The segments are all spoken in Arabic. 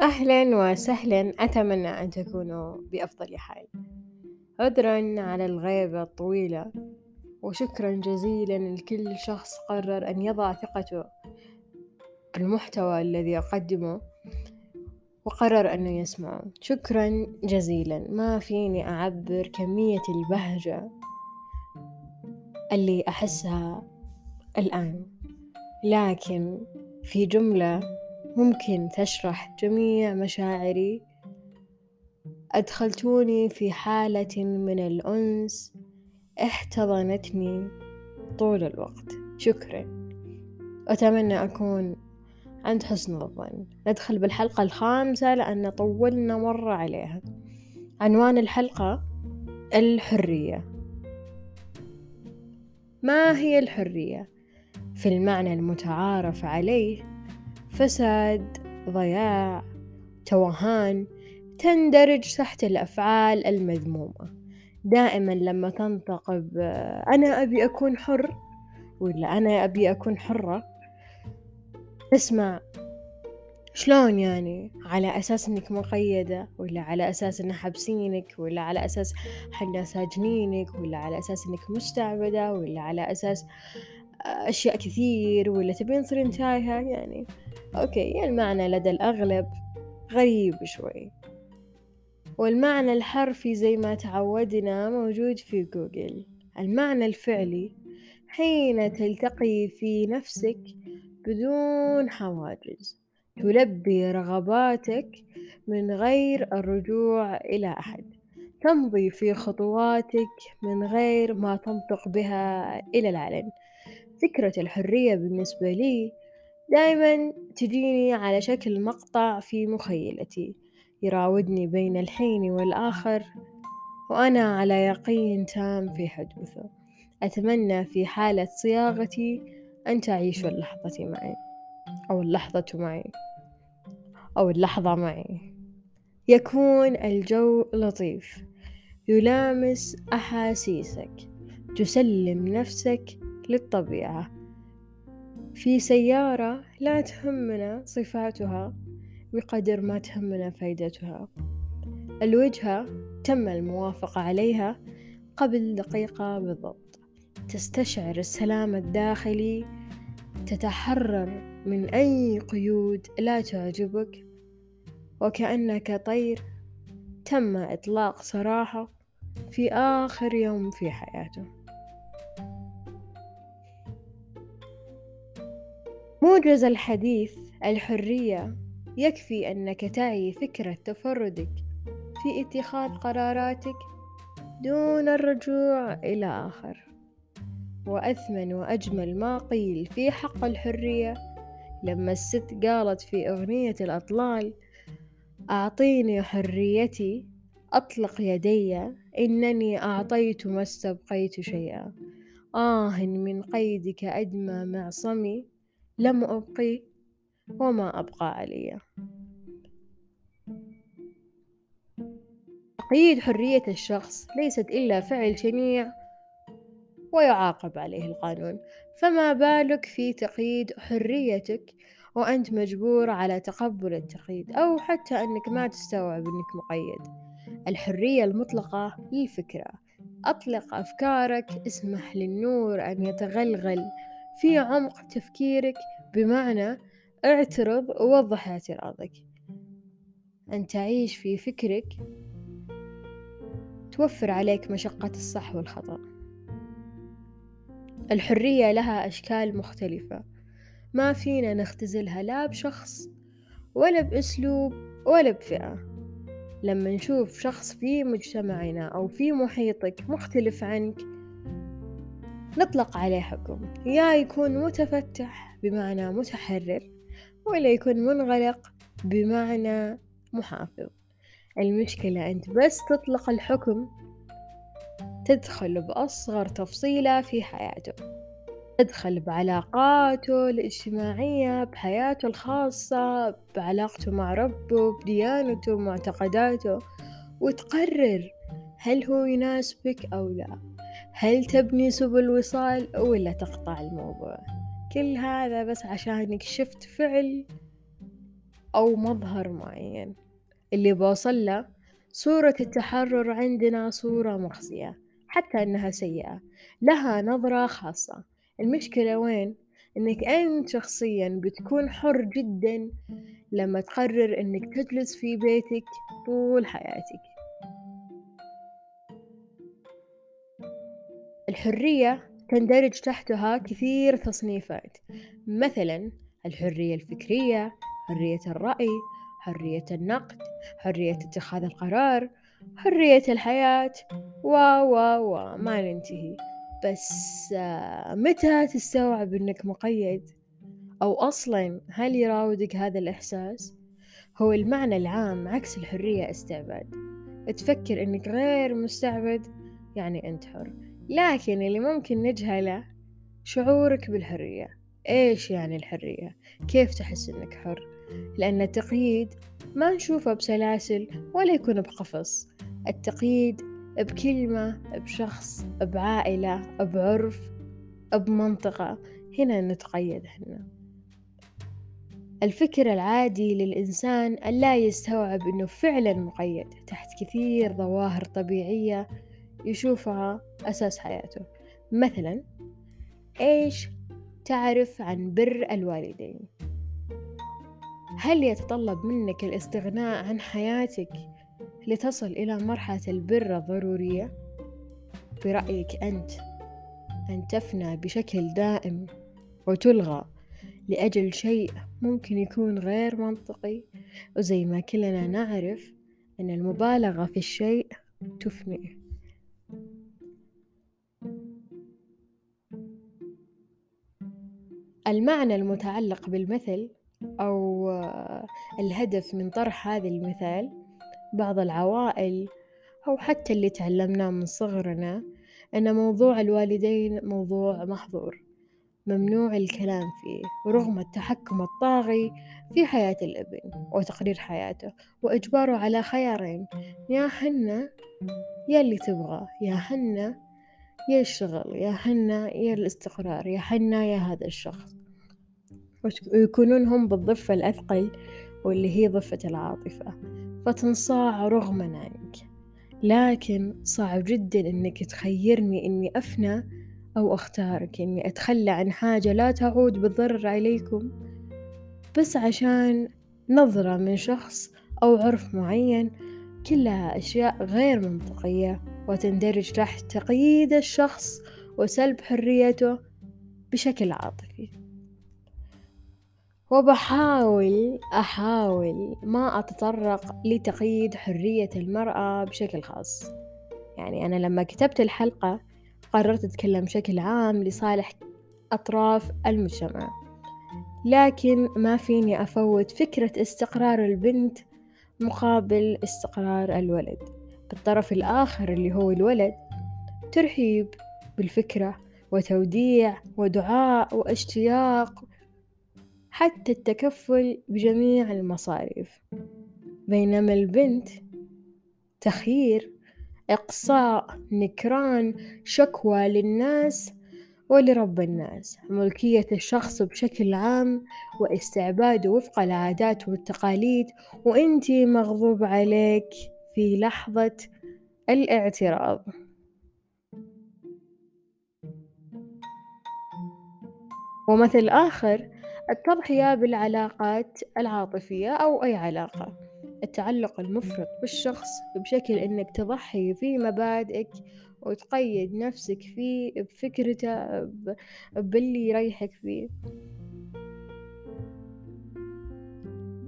أهلا وسهلا أتمنى أن تكونوا بأفضل حال. عذرا على الغيبة الطويلة وشكرا جزيلا لكل شخص قرر أن يضع ثقته بالمحتوى الذي أقدمه وقرر أنه يسمعه. شكرا جزيلا. ما فيني أعبر كمية البهجة اللي أحسها الآن. لكن في جملة ممكن تشرح جميع مشاعري. أدخلتوني في حالة من الأنس احتضنتني طول الوقت. شكرا. أتمنى أكون عند حسن الظن. ندخل بالحلقة الخامسة لأن طولنا مرة عليها. عنوان الحلقة الحرية. ما هي الحرية؟ في المعنى المتعارف عليه فساد ضياع توهان تندرج تحت الأفعال المذمومة. دائما لما تنطق أنا أبي أكون حر ولا أنا أبي أكون حرة؟ تسمع شلون يعني؟ على أساس إنك مقيدة ولا على أساس إن حابسينك ولا على أساس حنا ساجنينك ولا على أساس إنك مستعبدة ولا على أساس أشياء كثير ولا تبين تصيرين تايهة يعني okay المعنى لدى الأغلب غريب شوي. والمعنى الحرفي زي ما تعودنا موجود في جوجل. المعنى الفعلي حين تلتقي في نفسك بدون حواجز تلبي رغباتك من غير الرجوع إلى أحد تمضي في خطواتك من غير ما تنطق بها إلى العلن فكرة الحرية بالنسبة لي دايما تجيني على شكل مقطع في مخيلتي يراودني بين الحين والآخر وأنا على يقين تام في حدوثه. أتمنى في حالة صياغتي أن تعيشوا اللحظة معي أو اللحظة معي أو اللحظة معي. يكون الجو لطيف يلامس أحاسيسك تسلم نفسك للطبيعة. في سيارة لا تهمنا صفاتها بقدر ما تهمنا فائدتها الوجهة تم الموافقة عليها قبل دقيقة بالضبط. تستشعر السلام الداخلي تتحرر من أي قيود لا تعجبك وكأنك طير. تم إطلاق سراحة في آخر يوم في حياته. موجز الحديث الحرية يكفي أنك تعي فكرة تفردك في اتخاذ قراراتك دون الرجوع إلى آخر. وأثمن وأجمل ما قيل في حق الحرية. لما الست قالت في أغنية الأطلال أعطيني حريتي أطلق يدي إنني أعطيت ما استبقيت شيئا. آه من قيدك أدمى معصمي لم أبقي وما أبقى علي تقييد حرية الشخص ليست إلا فعل شنيع ويعاقب عليه القانون. فما بالك في تقييد حريتك وأنت مجبور على تقبل التقييد أو حتى أنك ما تستوعب أنك مقيد؟ الحرية المطلقة للفكرة. أطلق أفكارك اسمح للنور أن يتغلغل في عمق تفكيرك بمعنى اعترض ووضح اعتراضك. أن تعيش في فكرك توفر عليك مشقة الصح والخطأ. الحرية لها أشكال مختلفة. ما فينا نختزلها لا بشخص ولا بأسلوب ولا بفئة. لما نشوف شخص في مجتمعنا أو في محيطك مختلف عنك نطلق عليه حكم. يا يكون متفتح بمعنى متحرر ولا يكون منغلق بمعنى محافظ. المشكلة أنت بس تطلق الحكم تدخل بأصغر تفصيلة في حياته. تدخل بعلاقاته الاجتماعية بحياته الخاصة بعلاقته مع ربه بديانته معتقداته وتقرر هل هو يناسبك أو لا. هل تبني سبل وصال ولا تقطع الموضوع؟ كل هذا بس عشانك شفت فعل أو مظهر معين. اللي بوصل له صورة التحرر عندنا صورة مخزية حتى أنها سيئة لها نظرة خاصة. المشكلة وين؟ إنك أنت شخصيا بتكون حر جدا لما تقرر إنك تجلس في بيتك طول حياتك. الحرية تندرج تحتها كثير تصنيفات. مثلا الحرية الفكرية حرية الرأي حرية النقد حرية اتخاذ القرار حرية الحياة و و و ما ننتهي. بس آه، متى تستوعب إنك مقيد؟ أو أصلا هل يراودك هذا الإحساس؟ هو المعنى العام عكس الحرية استعباد تفكر إنك غير مستعبد يعني أنت حر. لكن اللي ممكن نجهله شعورك بالحرية. إيش يعني الحرية؟ كيف تحس إنك حر؟ لأن التقييد ما نشوفه بسلاسل ولا يكون بقفص. التقييد بكلمة بشخص بعائلة بعرف بمنطقة. هنا نتقيد هنا الفكر العادي للإنسان أن لا يستوعب أنه فعلا مقيد. تحت كثير ظواهر طبيعية يشوفها أساس حياته. مثلا إيش تعرف عن بر الوالدين؟ هل يتطلب منك الاستغناء عن حياتك لتصل إلى مرحلة البر الضرورية؟ برأيك أنت أن تفنى بشكل دائم وتلغى لأجل شيء ممكن يكون غير منطقي؟ وزي ما كلنا نعرف أن المبالغة في الشيء تفنيه المعنى المتعلق بالمثل أو الهدف من طرح هذا المثال بعض العوائل أو حتى اللي تعلمناه من صغرنا أن موضوع الوالدين موضوع محظور ممنوع الكلام فيه رغم التحكم الطاغي في حياة الابن وتقرير حياته وإجباره على خيارين يا حنا يا اللي تبغاه يا حنا يا الشغل يا حنا يا الاستقرار يا حنا يا هذا الشخص. ويكونون هم بالضفة الأثقل واللي هي ضفة العاطفة. فتنصاع رغما عنك لكن صعب جدا إنك تخيرني إني أفنى أو أختارك إني أتخلى عن حاجة لا تعود بالضرر عليكم. بس عشان نظرة من شخص أو عرف معين كلها أشياء غير منطقية. وتندرج تحت تقييد الشخص وسلب حريته بشكل عاطفي. وبحاول أحاول ما أتطرق لتقييد حرية المرأة بشكل خاص. يعني أنا لما كتبت الحلقة قررت أتكلم بشكل عام لصالح أطراف المجتمع. لكن ما فيني أفوت فكرة استقرار البنت مقابل استقرار الولد. بالطرف الآخر اللي هو الولد ترحيب بالفكرة وتوديع ودعاء واشتياق حتى التكفل بجميع المصاريف. بينما البنت تخيير إقصاء نكران شكوى للناس ولرب الناس. ملكية الشخص بشكل عام واستعباده وفق العادات والتقاليد وإنتي مغضوب عليك. في لحظة الاعتراض. ومثل آخر التضحية بالعلاقات العاطفية أو أي علاقة. التعلق المفرط بالشخص بشكل إنك تضحي في مبادئك وتقيد نفسك فيه بفكرته باللي يريحك فيه.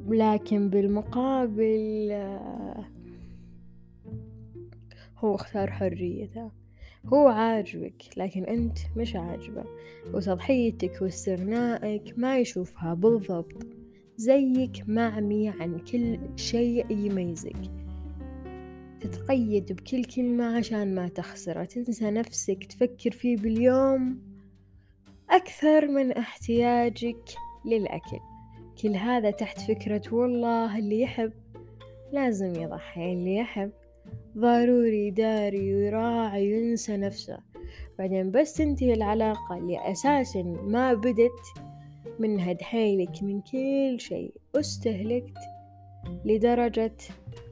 لكن بالمقابل هو اختار حريته. هو عاجبك لكن أنت مش عاجبة. وتضحيتك واستغنائك ما يشوفها بالضبط زيك معمي عن كل شيء يميزك. تتقيد بكل كلمة عشان ما تخسره تنسى نفسك تفكر فيه باليوم أكثر من احتياجك للأكل. كل هذا تحت فكرة والله اللي يحب. لازم يضحي اللي يحب. ضروري يداري ويراعي وينسى نفسه. بعدين بس تنتهي العلاقة اللي أساسا ما بدت منها دحيلك من كل شيء. استهلكت لدرجة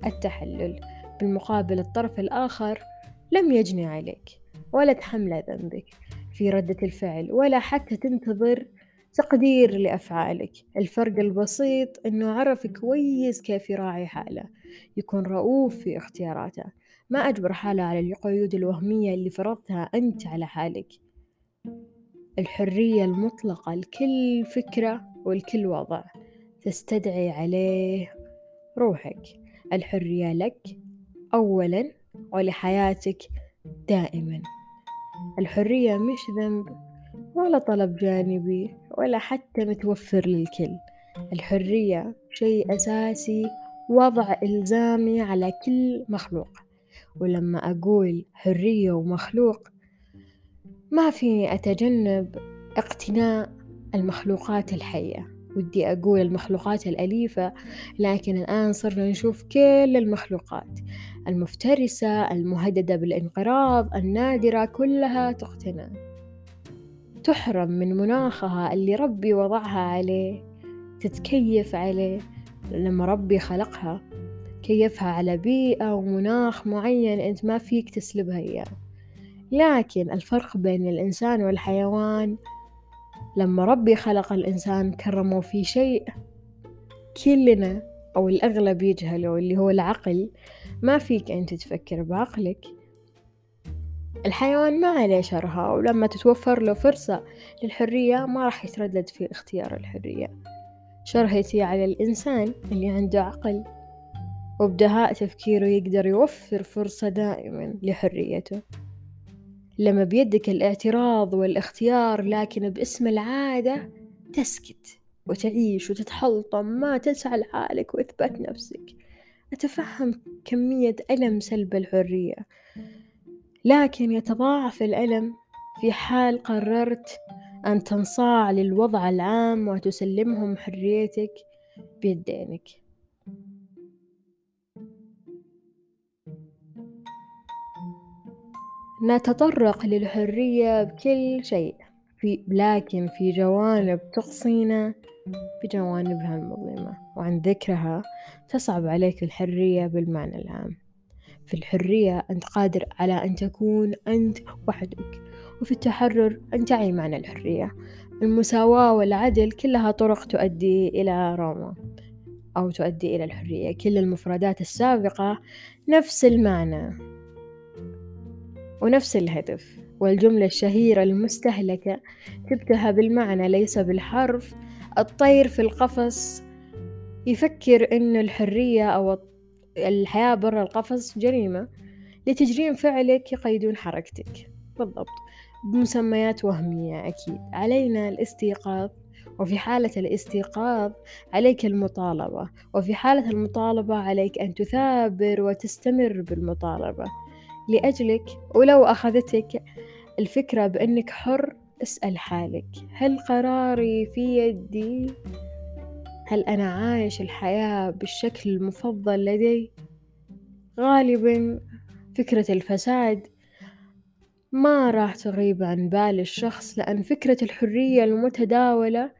التحلل. بالمقابل الطرف الآخر لم يجني عليك ولا تحمل ذنبك في ردة الفعل ولا حتى تنتظر تقدير لأفعالك. الفرق البسيط أنه عرف كويس كيف يراعي حاله يكون رؤوف في اختياراته. ما أجبر حاله على القيود الوهمية اللي فرضتها أنت على حالك. الحرية المطلقة لكل فكرة ولكل وضع تستدعي عليه روحك. الحرية لك أولا ولحياتك دائما. الحرية مش ذنب ولا طلب جانبي ولا حتى متوفر للكل. الحرية شيء أساسي وضع إلزامي على كل مخلوق. ولما أقول حرية ومخلوق ما في أتجنب اقتناء المخلوقات الحية. ودي أقول المخلوقات الأليفة لكن الآن صرنا نشوف كل المخلوقات. المفترسة المهددة بالانقراض النادرة كلها تقتنى تحرم من مناخها اللي ربي وضعها عليه تتكيف عليه. لما ربي خلقها كيفها على بيئة ومناخ معين أنت ما فيك تسلبها إياه. لكن الفرق بين الإنسان والحيوان لما ربي خلق الإنسان كرمه في شيء كلنا أو الأغلب يجهله اللي هو العقل. ما فيك أنت تفكر بعقلك. الحيوان ما عليه شرها ولما تتوفر له فرصة للحرية ما راح يتردد في اختيار الحرية. شرهتي على الإنسان اللي عنده عقل وبدهاء تفكيره يقدر يوفر فرصة دائما لحريته. لما بيدك الاعتراض والاختيار لكن باسم العادة تسكت وتعيش وتتحلطم ما تسعى لحالك وإثبات نفسك. أتفهم كمية ألم سلب الحرية. لكن يتضاعف الألم. في حال قررت أن تنصاع للوضع العام وتسلمهم حريتك بيدينك. نتطرق للحرية بكل شيء. في لكن في جوانب تقصينا بجوانبها المظلمة وعن ذكرها تصعب عليك الحرية بالمعنى العام. في الحرية أنت قادر على أن تكون أنت وحدك وفي التحرر أن تعي معنى الحرية. المساواة والعدل كلها طرق تؤدي إلى روما أو تؤدي إلى الحرية. كل المفردات السابقة نفس المعنى ونفس الهدف والجملة الشهيرة المستهلكة جبتها بالمعنى ليس بالحرف. الطير في القفص يفكر إن الحرية أو الحياة برا القفص جريمة لتجريم فعلك يقيدون حركتك. بالضبط. بمسميات وهمية أكيد. علينا الاستيقاظ وفي حالة الاستيقاظ عليك المطالبة وفي حالة المطالبة عليك أن تثابر وتستمر بالمطالبة. لأجلك ولو أخذتك الفكرة بأنك حر اسأل حالك. هل قراري في يدي؟ هل أنا عايش الحياة بالشكل المفضل لدي؟ غالبا فكرة الفساد ما راح تغيب عن بال الشخص لأن فكرة الحرية المتداولة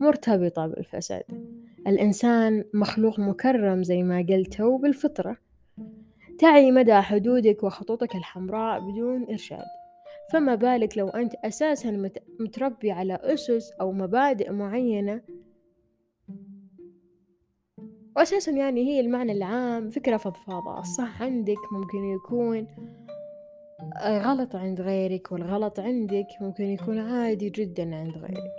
مرتبطة بالفساد. الإنسان مخلوق مكرم زي ما قلت بالفطرة تعي مدى حدودك وخطوطك الحمراء بدون إرشاد. فما بالك لو أنت أساسا متربي على أسس أو مبادئ معينة وأساسا يعني هي المعنى العام فكرة فضفاضة الصح عندك؟ ممكن يكون غلط عند غيرك والغلط عندك ممكن يكون عادي جدا عند غيرك.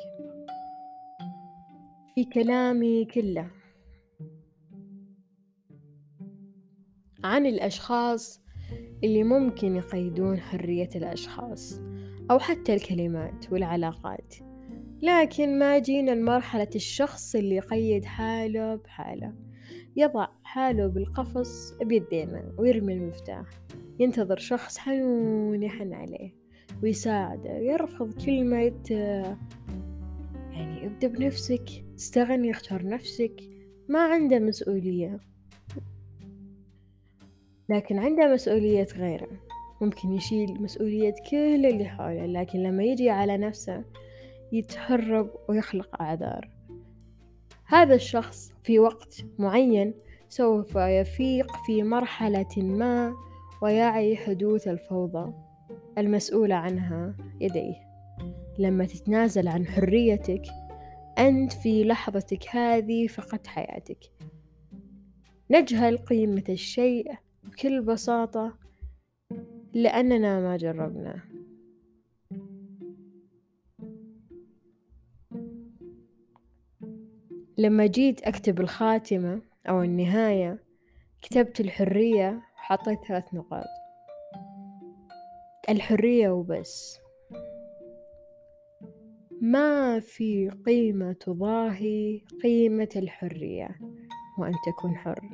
في كلامي كله عن الأشخاص اللي ممكن يقيدون حرية الأشخاص أو حتى الكلمات والعلاقات. لكن ما جينا لمرحلة الشخص اللي يقيد حاله بحاله. يضع حاله بالقفص بيدينا ويرمي المفتاح. ينتظر شخص حنون يحن عليه ويساعده يرفض كلمة يعني ابدأ بنفسك استغني اختار نفسك. ما عنده مسؤولية. لكن عنده مسؤولية غيره. ممكن يشيل مسؤولية كل اللي حوله لكن لما يجي على نفسه يتهرب ويخلق أعذار هذا الشخص في وقت معين سوف يفيق في مرحلة ما ويعي حدوث الفوضى المسؤولة عنها يديه. لما تتنازل عن حريتك أنت في لحظتك هذه فقدت حياتك. نجهل قيمة الشيء بكل بساطة لأننا ما جربناه. لما جيت أكتب الخاتمة أو النهاية كتبت الحرية وحطيت ثلاث نقاط. الحرية وبس. ما في قيمة تضاهي قيمة الحرية وأن تكون حر.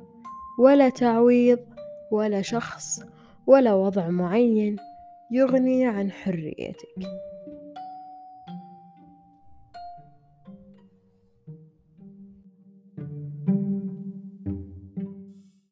ولا تعويض ولا شخص ولا وضع معين يغني عن حريتك.